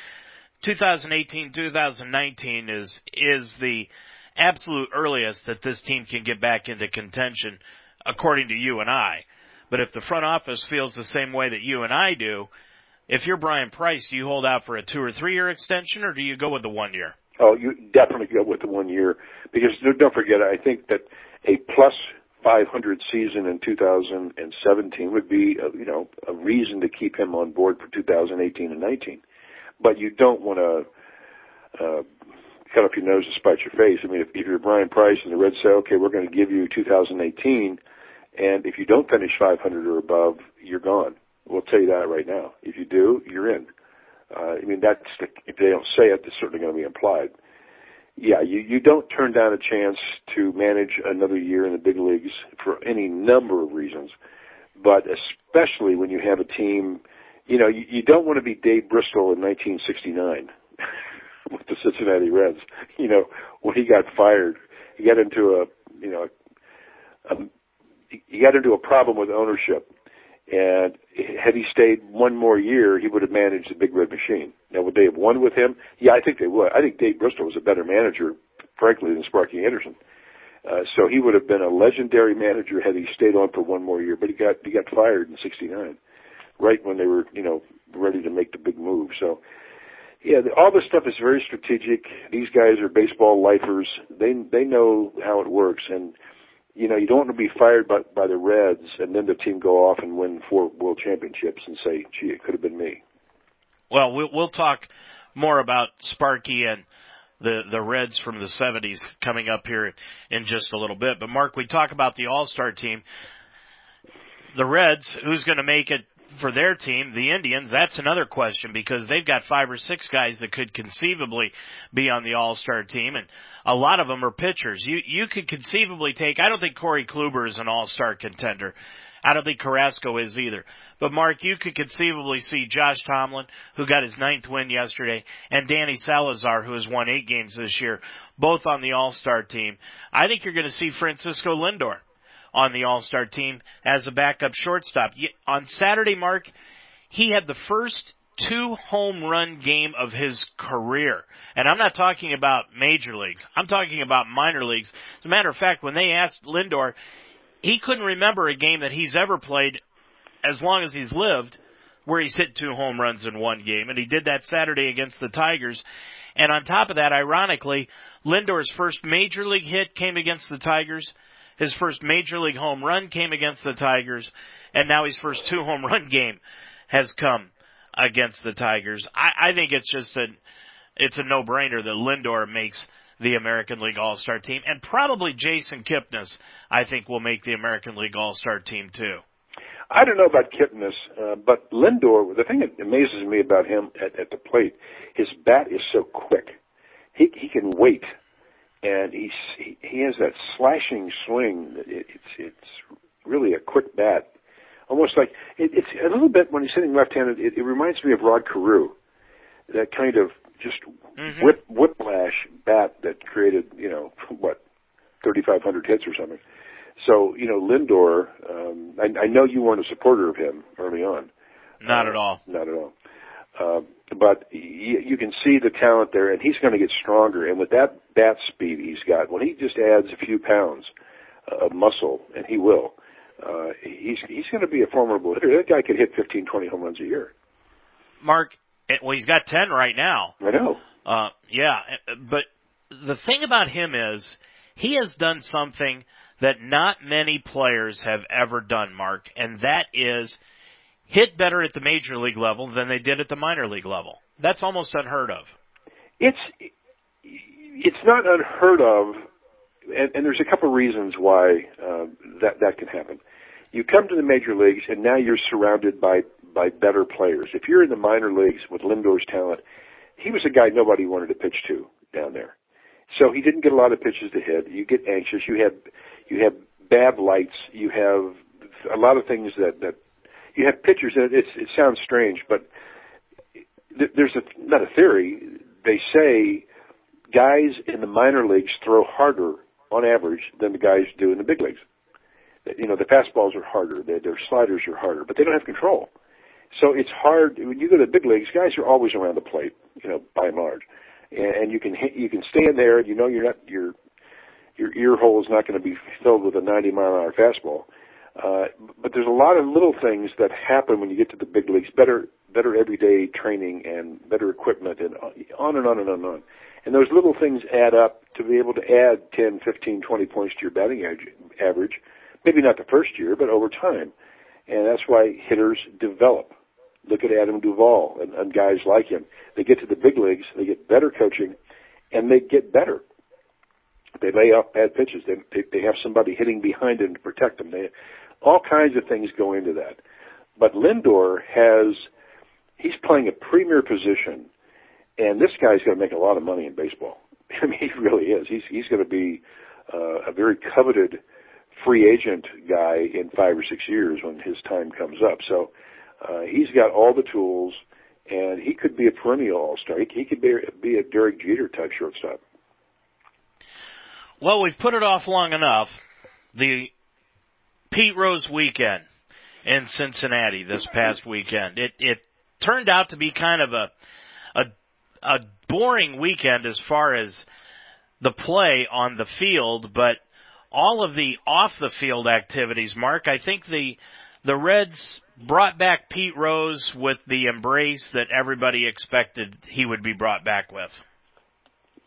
2018, 2019 is, is the absolute earliest that this team can get back into contention, according to you and I. But if the front office feels the same way that you and I do, if you're Bryan Price, do you hold out for a two or three year extension or do you go with the one year? Oh, you definitely go with the one year because don't forget, I think that a plus 500 season in 2017 would be, a, you know, a reason to keep him on board for 2018 and 19. But you don't want to uh, cut off your nose to spite your face. I mean, if, if you're Bryan Price and the Reds say, okay, we're going to give you 2018, and if you don't finish 500 or above, you're gone. We'll tell you that right now. If you do, you're in. Uh, I mean, that's the, if they don't say it, it's certainly going to be implied. Yeah, you you don't turn down a chance to manage another year in the big leagues for any number of reasons, but especially when you have a team. You know, you, you don't want to be Dave Bristol in 1969 with the Cincinnati Reds. You know, when he got fired, he got into a you know, a, he got into a problem with ownership and had he stayed one more year, he would have managed the Big Red Machine. Now, would they have won with him? Yeah, I think they would. I think Dave Bristol was a better manager, frankly, than Sparky Anderson. Uh, so he would have been a legendary manager had he stayed on for one more year. But he got he got fired in '69, right when they were you know ready to make the big move. So yeah, all this stuff is very strategic. These guys are baseball lifers. They they know how it works, and you know, you don't want to be fired by, by the Reds and then the team go off and win four world championships and say, gee, it could have been me. Well, we'll, we'll talk more about Sparky and the, the Reds from the 70s coming up here in just a little bit. But Mark, we talk about the All-Star team. The Reds, who's going to make it for their team, the Indians, that's another question because they've got five or six guys that could conceivably be on the All-Star team and a lot of them are pitchers. You, you could conceivably take, I don't think Corey Kluber is an All-Star contender. I don't think Carrasco is either. But Mark, you could conceivably see Josh Tomlin, who got his ninth win yesterday, and Danny Salazar, who has won eight games this year, both on the All-Star team. I think you're going to see Francisco Lindor on the All-Star team as a backup shortstop. On Saturday, Mark, he had the first two home run game of his career. And I'm not talking about major leagues. I'm talking about minor leagues. As a matter of fact, when they asked Lindor, he couldn't remember a game that he's ever played as long as he's lived where he's hit two home runs in one game. And he did that Saturday against the Tigers. And on top of that, ironically, Lindor's first major league hit came against the Tigers. His first major league home run came against the Tigers, and now his first two home run game has come against the Tigers. I, I think it's just a, it's a no-brainer that Lindor makes the American League All-Star team, and probably Jason Kipnis, I think, will make the American League All-Star team too. I don't know about Kipnis, uh, but Lindor, the thing that amazes me about him at, at the plate, his bat is so quick. He, he can wait and he's he, he has that slashing swing. It, it's it's really a quick bat, almost like it, it's a little bit when he's hitting left-handed. It, it reminds me of Rod Carew, that kind of just mm-hmm. whip whiplash bat that created you know what 3,500 hits or something. So you know Lindor, um, I, I know you weren't a supporter of him early on. Not uh, at all. Not at all. Uh, but you, you can see the talent there, and he's going to get stronger. And with that bat speed he's got, when he just adds a few pounds of muscle, and he will, uh, he's he's going to be a formidable hitter. That guy could hit 15, 20 home runs a year. Mark, eh, well, he's got 10 right now. I know. Uh, yeah, eh, but the thing about him is he has done something that not many players have ever done, Mark, and that is hit better at the major league level than they did at the minor league level. That's almost unheard of. It's it's not unheard of, and, and there's a couple of reasons why uh, that that can happen. You come to the major leagues, and now you're surrounded by by better players. If you're in the minor leagues with Lindor's talent, he was a guy nobody wanted to pitch to down there. So he didn't get a lot of pitches to hit. You get anxious. You have you have bad lights. You have a lot of things that that you have pitchers. And it's, it sounds strange, but there's a not a theory. They say guys in the minor leagues throw harder on average than the guys do in the big leagues. You know, the fastballs are harder, their, their sliders are harder, but they don't have control. So it's hard when you go to the big leagues. Guys are always around the plate, you know, by and large, and, and you can hit, you can stand there. And you know, you're not your your ear hole is not going to be filled with a 90 mile an hour fastball. Uh, Uh, but there's a lot of little things that happen when you get to the big leagues. Better, better everyday training and better equipment and on and on and on and on. And those little things add up to be able to add 10, 15, 20 points to your batting average. Maybe not the first year, but over time. And that's why hitters develop. Look at Adam Duvall and, and guys like him. They get to the big leagues, they get better coaching, and they get better. They lay off bad pitches. They, they, they have somebody hitting behind them to protect them. They, all kinds of things go into that. But Lindor has, he's playing a premier position, and this guy's going to make a lot of money in baseball. I mean, he really is. He's he's going to be uh, a very coveted free agent guy in five or six years when his time comes up. So uh, he's got all the tools, and he could be a perennial All Star. He, he could be be a Derek Jeter type shortstop. Well, we've put it off long enough. The Pete Rose weekend in Cincinnati this past weekend. It it turned out to be kind of a a a boring weekend as far as the play on the field, but all of the off the field activities, Mark, I think the the Reds brought back Pete Rose with the embrace that everybody expected he would be brought back with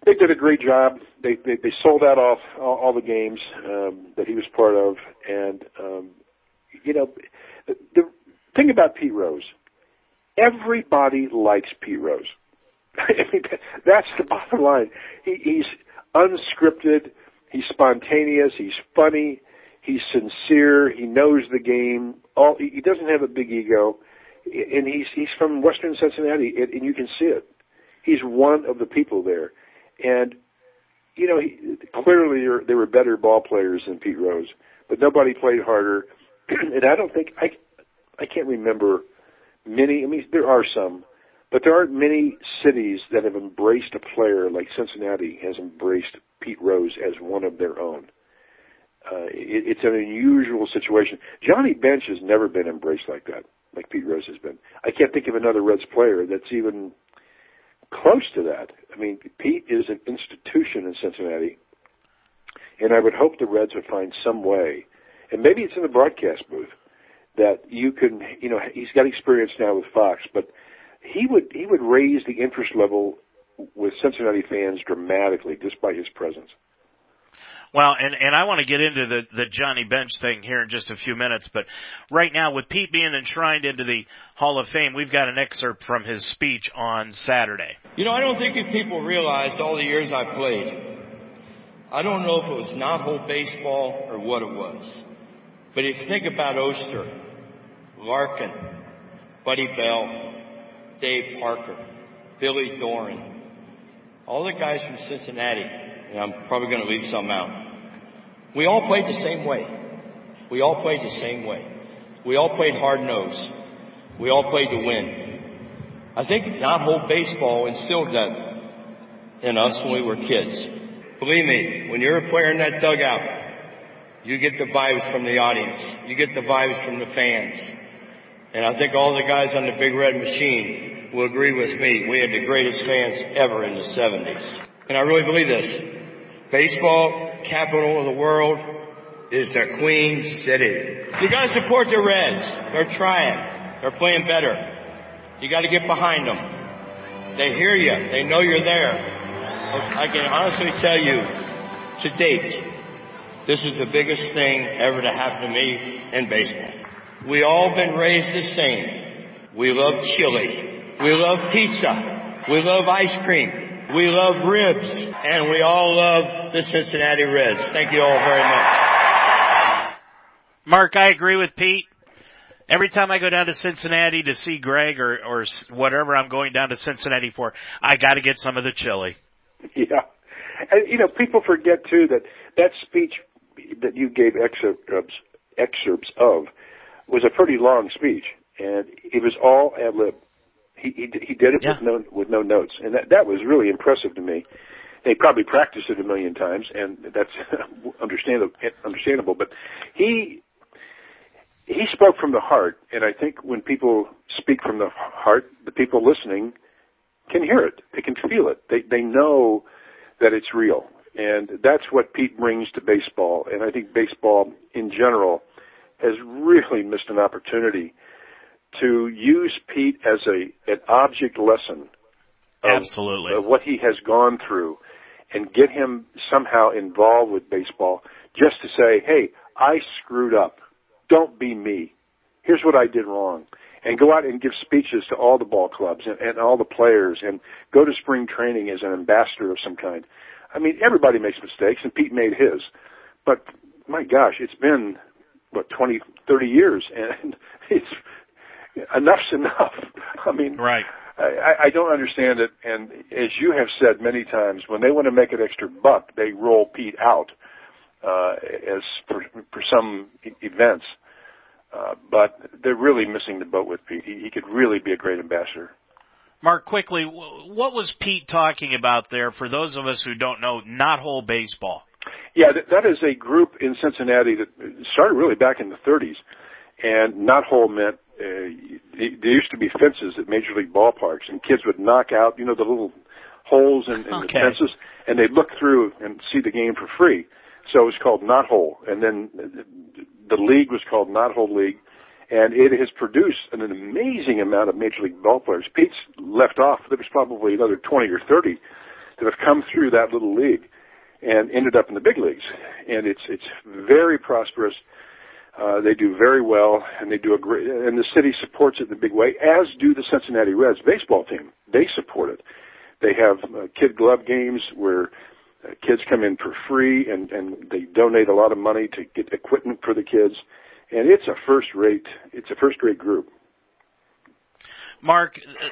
they did a great job. They they, they sold out off all, all the games um, that he was part of, and um, you know, the, the thing about Pete Rose, everybody likes Pete Rose. That's the bottom line. He, he's unscripted. He's spontaneous. He's funny. He's sincere. He knows the game. All he doesn't have a big ego. and he's he's from Western Cincinnati, and you can see it. He's one of the people there, and you know, he, clearly they were better ball players than Pete Rose, but nobody played harder. and I don't think I I can't remember many. I mean, there are some, but there aren't many cities that have embraced a player like Cincinnati has embraced Pete Rose as one of their own. Uh, it, it's an unusual situation. Johnny Bench has never been embraced like that, like Pete Rose has been. I can't think of another Reds player that's even close to that. I mean, Pete is an institution in Cincinnati, and I would hope the Reds would find some way, and maybe it's in the broadcast booth that you can, you know, he's got experience now with Fox, but he would he would raise the interest level with Cincinnati fans dramatically just by his presence. Well, and and I want to get into the the Johnny Bench thing here in just a few minutes, but right now with Pete being enshrined into the Hall of Fame, we've got an excerpt from his speech on Saturday. You know, I don't think if people realized all the years I played, I don't know if it was Knothole baseball or what it was, but if you think about Oester, Larkin, Buddy Bell, Dave Parker, Billy Doran, all the guys from Cincinnati, and I'm probably going to leave some out. We all played the same way. We all played the same way. We all played hard nose. We all played to win. I think Knothole baseball instilled that in us when we were kids. Believe me, when you're a player in that dugout, you get the vibes from the audience. You get the vibes from the fans. And I think all the guys on the Big Red Machine will agree with me. We had the greatest fans ever in the 70s. And I really believe this. Baseball capital of the world is the Queen City. You gotta support the Reds. They're trying. They're playing better. You gotta get behind them. They hear you. They know you're there. I can honestly tell you, to date, this is the biggest thing ever to happen to me in baseball. We all been raised the same. We love chili. We love pizza. We love ice cream. We love ribs and we all love the Cincinnati Reds. Thank you all very much. Mark, I agree with Pete. Every time I go down to Cincinnati to see Greg or, or whatever I'm going down to Cincinnati for, I gotta get some of the chili. Yeah. And, you know, people forget too that that speech that you gave excerpts, um, excerpts of was a pretty long speech and it was all ad lib. He he, he did it yeah. with no with no notes, and that that was really impressive to me. They probably practiced it a million times, and that's understandable. Understandable, but he he spoke from the heart, and I think when people speak from the heart, the people listening can hear it. They can feel it. They they know that it's real, and that's what Pete brings to baseball. And I think baseball in general has really missed an opportunity to use Pete as a an object lesson of, Absolutely. of what he has gone through and get him somehow involved with baseball just to say, hey, I screwed up. Don't be me. Here's what I did wrong. And go out and give speeches to all the ball clubs and, and all the players and go to spring training as an ambassador of some kind. I mean, everybody makes mistakes and Pete made his. But my gosh, it's been, what, 20, 30 years and it's enough's enough. I mean, right. I, I don't understand it. And as you have said many times, when they want to make an extra buck, they roll Pete out uh, as for, for some events. Uh, but they're really missing the boat with Pete. He, he could really be a great ambassador. Mark, quickly, what was Pete talking about there for those of us who don't know Knothole baseball? Yeah, that, that is a group in Cincinnati that started really back in the 30s. And Knothole meant uh, there used to be fences at major league ballparks, and kids would knock out, you know, the little holes in, in okay. the fences, and they'd look through and see the game for free. So it was called Knothole, and then the league was called Knothole League, and it has produced an amazing amount of major league ballplayers. Pete's left off. There was probably another 20 or 30 that have come through that little league and ended up in the big leagues. And it's it's very prosperous. Uh, they do very well, and they do a great. And the city supports it in a big way, as do the Cincinnati Reds baseball team. They support it. They have uh, kid glove games where uh, kids come in for free, and and they donate a lot of money to get equipment for the kids. And it's a first rate. It's a first rate group. Mark, uh,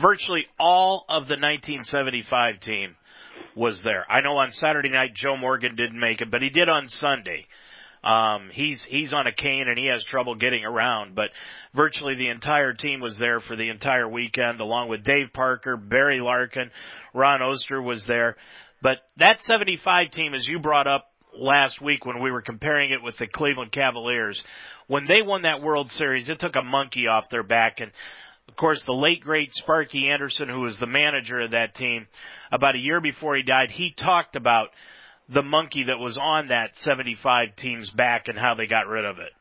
virtually all of the 1975 team was there. I know on Saturday night Joe Morgan didn't make it, but he did on Sunday. Um, he's he's on a cane and he has trouble getting around, but virtually the entire team was there for the entire weekend, along with Dave Parker, Barry Larkin, Ron Oester was there. But that 75 team, as you brought up last week when we were comparing it with the Cleveland Cavaliers, when they won that World Series, it took a monkey off their back and of course, the late great Sparky Anderson, who was the manager of that team, about a year before he died, he talked about the monkey that was on that 75 team's back and how they got rid of it.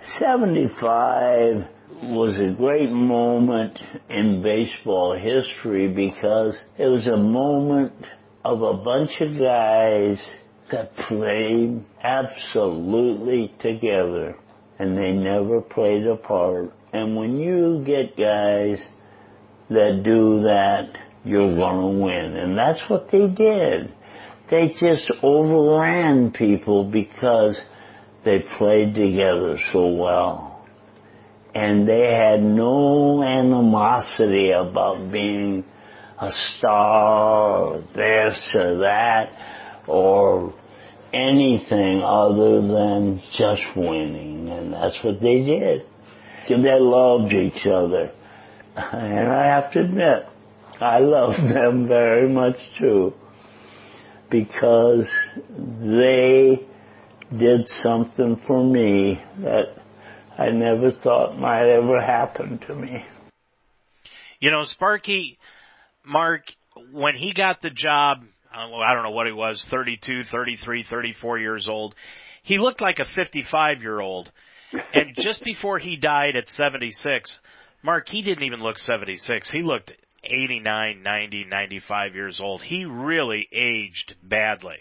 75 was a great moment in baseball history because it was a moment of a bunch of guys that played absolutely together and they never played apart. And when you get guys that do that, you're gonna win. And that's what they did. They just overran people because they played together so well. And they had no animosity about being a star or this or that or anything other than just winning. And that's what they did. They loved each other. And I have to admit, I loved them very much too because they did something for me that I never thought might ever happen to me. You know, Sparky, Mark, when he got the job, uh, I don't know what he was, 32, 33, 34 years old, he looked like a 55 year old. And just before he died at 76, Mark, he didn't even look 76. He looked 89, 90, 95 years old. He really aged badly.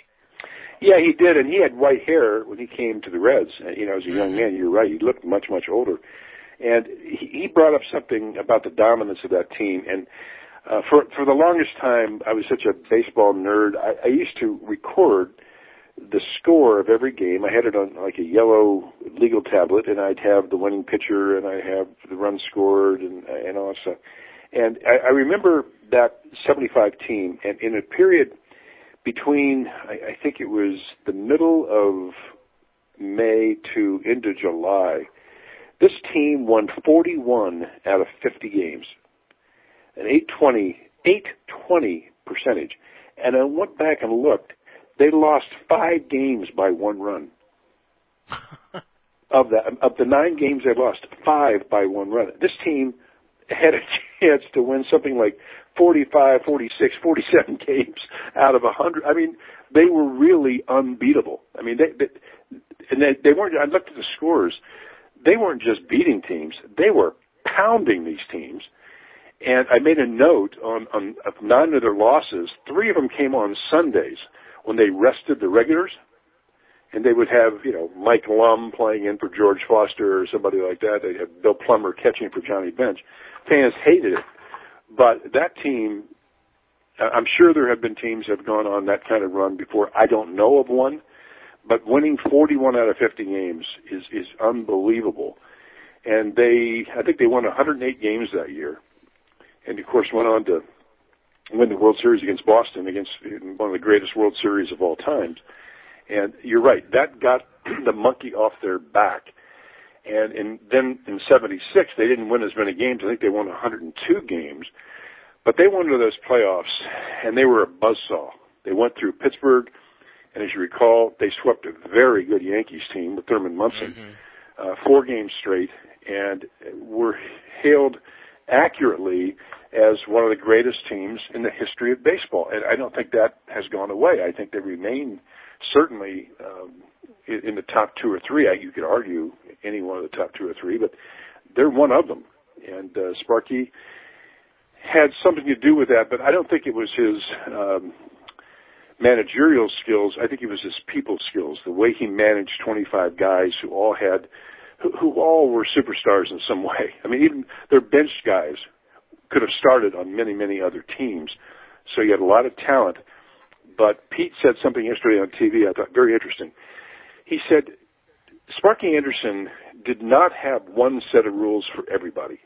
Yeah, he did, and he had white hair when he came to the Reds. Uh, you know, as a young man, you're right. He looked much, much older, and he, he brought up something about the dominance of that team. And uh, for for the longest time, I was such a baseball nerd. I, I used to record the score of every game. I had it on like a yellow legal tablet, and I'd have the winning pitcher, and I have the run scored, and and all that stuff. And I, I remember that 75 team, and in a period between, I, I think it was the middle of May to into July, this team won 41 out of 50 games, an 820, 820 percentage. And I went back and looked. They lost five games by one run. of that, of the nine games they lost, five by one run. This team had a chance to win something like 45, 46, 47 games out of 100. I mean, they were really unbeatable. I mean, they, they and they, they weren't. I looked at the scores. They weren't just beating teams; they were pounding these teams. And I made a note on on of nine of their losses. Three of them came on Sundays when they rested the regulars and they would have, you know, Mike Lum playing in for George Foster or somebody like that. They'd have Bill Plummer catching for Johnny Bench. Fans hated it. But that team, I'm sure there have been teams that have gone on that kind of run before. I don't know of one, but winning 41 out of 50 games is, is unbelievable. And they, I think they won 108 games that year. And of course went on to win the World Series against Boston against one of the greatest World Series of all times. And you're right, that got the monkey off their back. And in, then in 76, they didn't win as many games. I think they won 102 games. But they went into those playoffs, and they were a buzzsaw. They went through Pittsburgh, and as you recall, they swept a very good Yankees team with Thurman Munson, mm-hmm. uh, four games straight, and were hailed accurately as one of the greatest teams in the history of baseball. And I don't think that has gone away. I think they remain certainly um, in, the top two or three. You could argue any one of the top two or three, but they're one of them. And uh, Sparky had something to do with that, but I don't think it was his um, managerial skills. I think it was his people skills, the way he managed 25 guys who all had, who, who all were superstars in some way. I mean, even their bench guys could have started on many, many other teams. So he had a lot of talent but Pete said something yesterday on TV I thought very interesting. He said Sparky Anderson did not have one set of rules for everybody.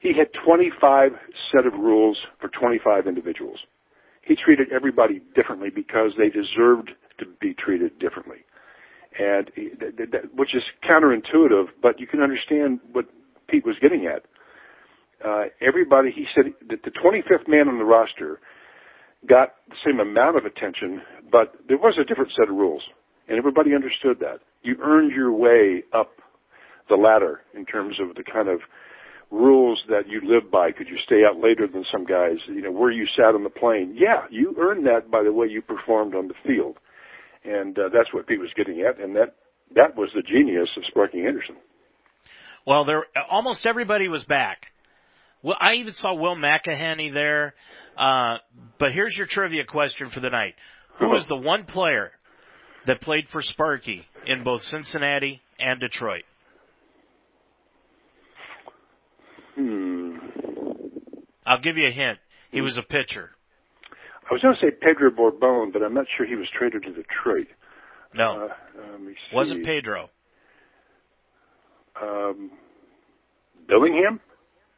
He had 25 set of rules for 25 individuals. He treated everybody differently because they deserved to be treated differently. And which is counterintuitive, but you can understand what Pete was getting at. Uh, everybody, he said that the 25th man on the roster got the same amount of attention, but there was a different set of rules, and everybody understood that. You earned your way up the ladder in terms of the kind of rules that you live by. Could you stay out later than some guys? You know, where you sat on the plane. Yeah, you earned that by the way you performed on the field, and uh, that's what Pete was getting at, and that that was the genius of Sparky Anderson. Well, there almost everybody was back. Well, I even saw Will McEnaney there. Uh, but here's your trivia question for the night: Who is the one player that played for Sparky in both Cincinnati and Detroit? Hmm. I'll give you a hint. He was a pitcher. I was going to say Pedro Borbon, but I'm not sure he was traded to Detroit. No. Uh, let me see. Wasn't Pedro. Um, Billingham?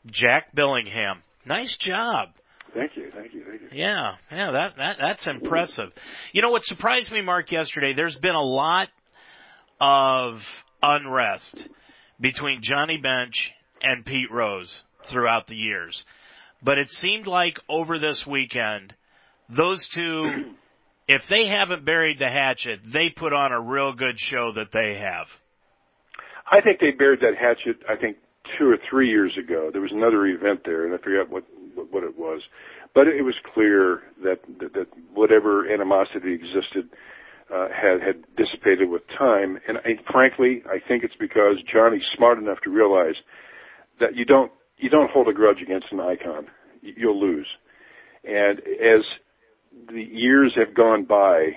Jack Billingham. Nice job. Thank you, thank you, thank you. Yeah, yeah, that, that that's impressive. You know what surprised me, Mark, yesterday? There's been a lot of unrest between Johnny Bench and Pete Rose throughout the years. But it seemed like over this weekend, those two, if they haven't buried the hatchet, they put on a real good show that they have. I think they buried that hatchet, I think, two or three years ago. There was another event there, and I forget what, what, it was. But it was clear that, that, that whatever animosity existed, uh, had had dissipated with time. And I, frankly, I think it's because Johnny's smart enough to realize that you don't you don't hold a grudge against an icon. You'll lose. And as the years have gone by,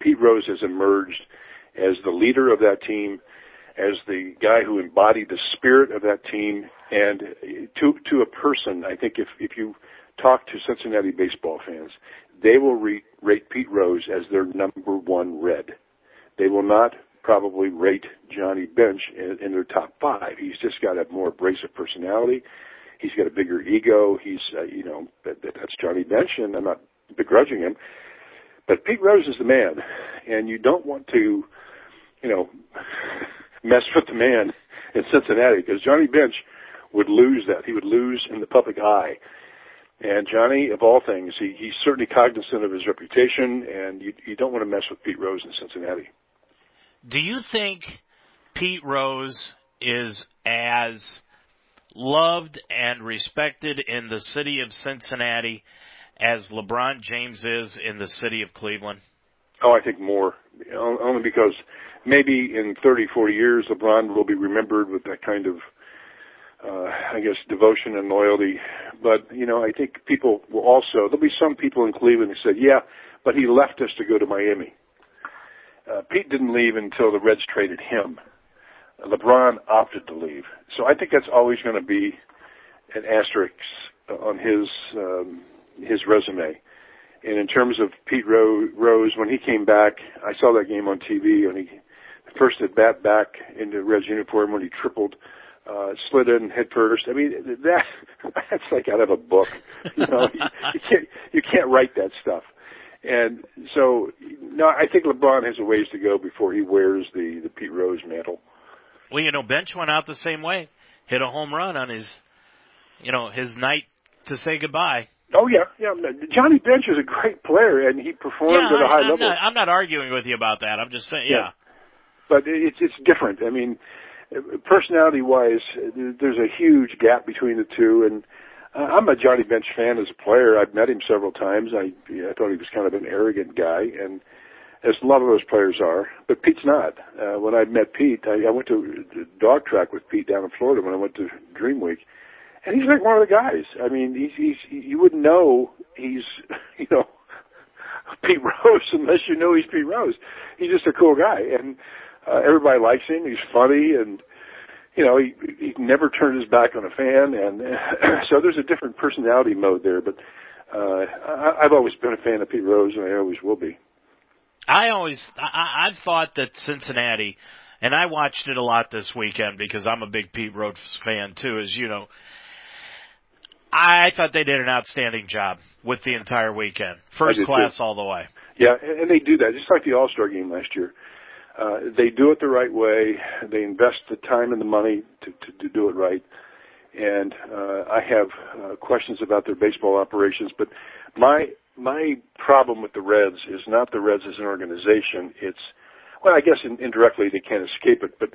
Pete Rose has emerged as the leader of that team, as the guy who embodied the spirit of that team, and to to a person, I think if if you talk to Cincinnati baseball fans, they will re- rate Pete Rose as their number one red. They will not probably rate Johnny Bench in, in their top five. He's just got a more abrasive personality. He's got a bigger ego. He's, uh, you know, that, that, that's Johnny Bench, and I'm not begrudging him. But Pete Rose is the man, and you don't want to, you know, mess with the man in Cincinnati because Johnny Bench would lose that. He would lose in the public eye. And Johnny, of all things, he, he's certainly cognizant of his reputation, and you, you don't want to mess with Pete Rose in Cincinnati. Do you think Pete Rose is as loved and respected in the city of Cincinnati as LeBron James is in the city of Cleveland? Oh, I think more. Only because maybe in 30, 40 years, LeBron will be remembered with that kind of, uh, I guess, devotion and loyalty. But, you know, I think people will also, there'll be some people in Cleveland who said, yeah, but he left us to go to Miami. Uh, Pete didn't leave until the Reds traded him. LeBron opted to leave. So I think that's always going to be an asterisk on his um, his resume. And in terms of Pete Rose, when he came back, I saw that game on TV when he first at bat back into Reds uniform when he tripled, uh, slid in head first. I mean, that that's like out of a book. You know, you, you can't you can't write that stuff. And so, no, I think LeBron has a ways to go before he wears the the Pete Rose mantle. Well, you know, Bench went out the same way, hit a home run on his, you know, his night to say goodbye. Oh yeah, yeah. Johnny Bench is a great player, and he performed yeah, at a high I'm level. Not, I'm not arguing with you about that. I'm just saying, yeah. yeah. But it's it's different. I mean, personality wise, there's a huge gap between the two, and uh, I'm a Johnny Bench fan as a player. I've met him several times. I I thought he was kind of an arrogant guy, and as a lot of those players are. But Pete's not. Uh, when I met Pete, I, I went to dog track with Pete down in Florida when I went to Dream Week, and he's like one of the guys. I mean, he's he's you wouldn't know he's you know Pete Rose unless you know he's Pete Rose. He's just a cool guy, and uh, everybody likes him. He's funny and you know, he he never turned his back on a fan, and so there's a different personality mode there. But uh, I, I've always been a fan of Pete Rose, and I always will be. I always I, I've thought that Cincinnati, and I watched it a lot this weekend because I'm a big Pete Rose fan too, as you know. I thought they did an outstanding job with the entire weekend. First class too. all the way. Yeah, and they do that just like the All Star game last year. Uh, they do it the right way. They invest the time and the money to, to, to do it right. And uh, I have uh, questions about their baseball operations, but my my problem with the Reds is not the Reds as an organization. It's well, I guess in, indirectly they can't escape it, but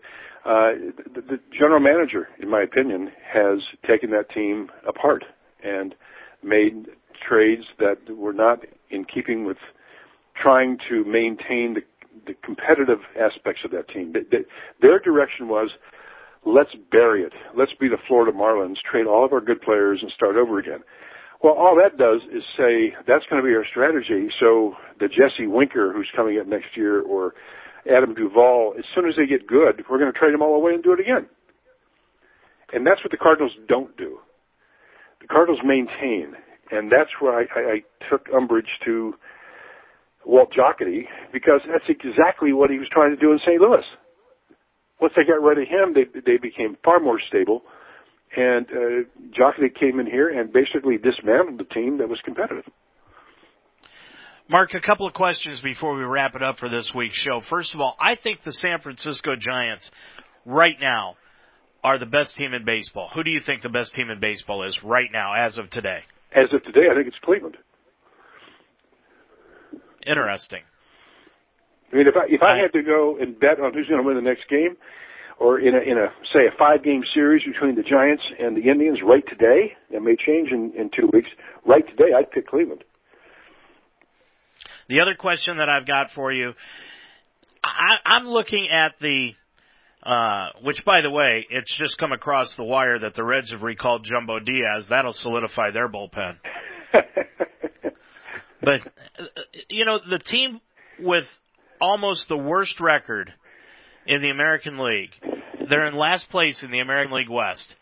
uh, the, the general manager, in my opinion, has taken that team apart and made trades that were not in keeping with trying to maintain the, the competitive aspects of that team. They, they, their direction was, let's bury it. Let's be the Florida Marlins, trade all of our good players and start over again. Well, all that does is say that's going to be our strategy. So the Jesse Winker, who's coming up next year, or Adam Duvall, as soon as they get good, we're going to trade them all away and do it again. And that's what the Cardinals don't do. The Cardinals maintain, and that's where I, I, I took umbrage to Walt Jocketty because that's exactly what he was trying to do in St. Louis. Once they got rid of him, they they became far more stable, and uh, Jocketty came in here and basically dismantled the team that was competitive. Mark, a couple of questions before we wrap it up for this week's show. First of all, I think the San Francisco Giants right now are the best team in baseball. Who do you think the best team in baseball is right now, as of today? As of today, I think it's Cleveland. Interesting. I mean, if I if I had to go and bet on who's going to win the next game, or in a in a say a five game series between the Giants and the Indians right today, that may change in in two weeks. Right today, I'd pick Cleveland. The other question that I've got for you, I, I'm looking at the, uh, which by the way, it's just come across the wire that the Reds have recalled Jumbo Diaz. That'll solidify their bullpen. but, uh, you know, the team with almost the worst record in the American League, they're in last place in the American League West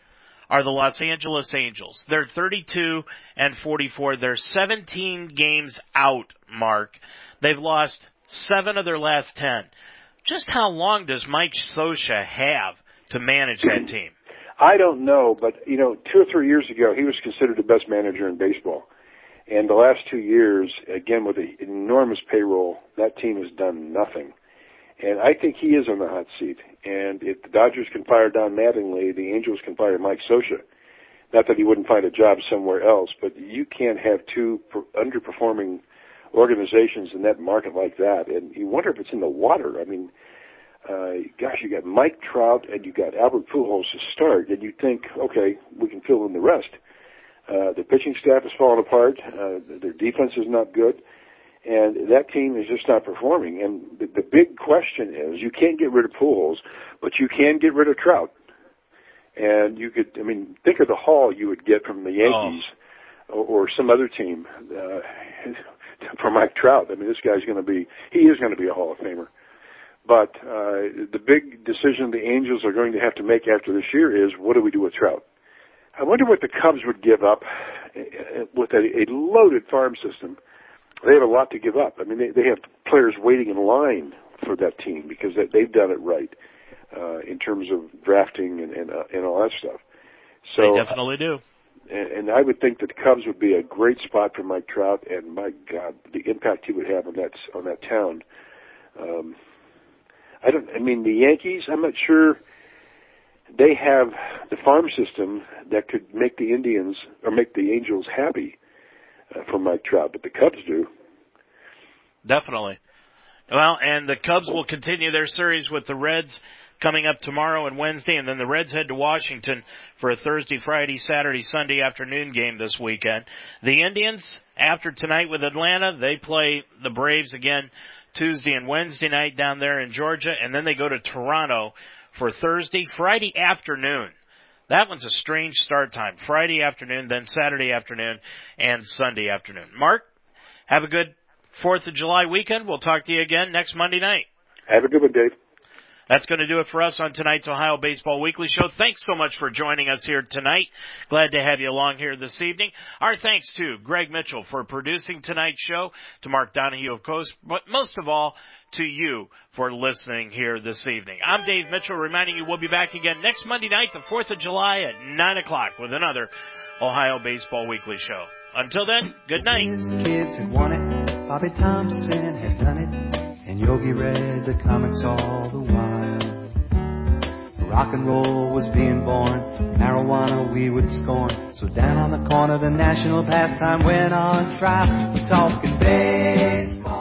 are the Los Angeles Angels. They're 32 and 44. They're 17 games out, Mark. They've lost seven of their last 10. Just how long does Mike Scioscia have to manage that team? I don't know, but you know, two or three years ago, he was considered the best manager in baseball. And the last two years, again with an enormous payroll, that team has done nothing. And I think he is on the hot seat. And if the Dodgers can fire Don Mattingly, the Angels can fire Mike Scioscia. Not that he wouldn't find a job somewhere else, but you can't have two underperforming organizations in that market like that. And you wonder if it's in the water. I mean, uh, gosh, you got Mike Trout and you got Albert Pujols to start, and you think, okay, we can fill in the rest. Uh, the pitching staff has fallen apart. Uh, their defense is not good and that team is just not performing. And the, the big question is, you can't get rid of Pujols, but you can get rid of Trout. And you could, I mean, think of the haul you would get from the Yankees oh. or, or some other team uh, for Mike Trout. I mean, this guy's going to be, he is going to be a Hall of Famer. But uh, the big decision the Angels are going to have to make after this year is, what do we do with Trout? I wonder what the Cubs would give up uh, with a, a loaded farm system they have a lot to give up. I mean, they, they have players waiting in line for that team because they, they've done it right uh, in terms of drafting and and, uh, and all that stuff. So they definitely do. And, and I would think that the Cubs would be a great spot for Mike Trout, and my God, the impact he would have on that on that town. Um, I don't. I mean, the Yankees. I'm not sure they have the farm system that could make the Indians or make the Angels happy uh, for Mike Trout, but the Cubs do. Definitely. Well, and the Cubs will continue their series with the Reds coming up tomorrow and Wednesday, and then the Reds head to Washington for a Thursday, Friday, Saturday, Sunday afternoon game this weekend. The Indians, after tonight with Atlanta, they play the Braves again Tuesday and Wednesday night down there in Georgia, and then they go to Toronto for Thursday, Friday afternoon. That one's a strange start time. Friday afternoon, then Saturday afternoon, and Sunday afternoon. Mark, have a good 4th of July weekend. We'll talk to you again next Monday night. Have a good one, Dave. That's going to do it for us on tonight's Ohio Baseball Weekly Show. Thanks so much for joining us here tonight. Glad to have you along here this evening. Our thanks to Greg Mitchell for producing tonight's show, to Mark Donahue, of course, but most of all, to you for listening here this evening. I'm Dave Mitchell reminding you we'll be back again next Monday night, the 4th of July at 9 o'clock with another Ohio Baseball Weekly Show. Until then, good night. His kids had won it, Bobby Thomson had done it, and Yogi read the comics all the while. Rock and roll was being born, marijuana we would scorn. So down on the corner, the national pastime went on trial. We're talking baseball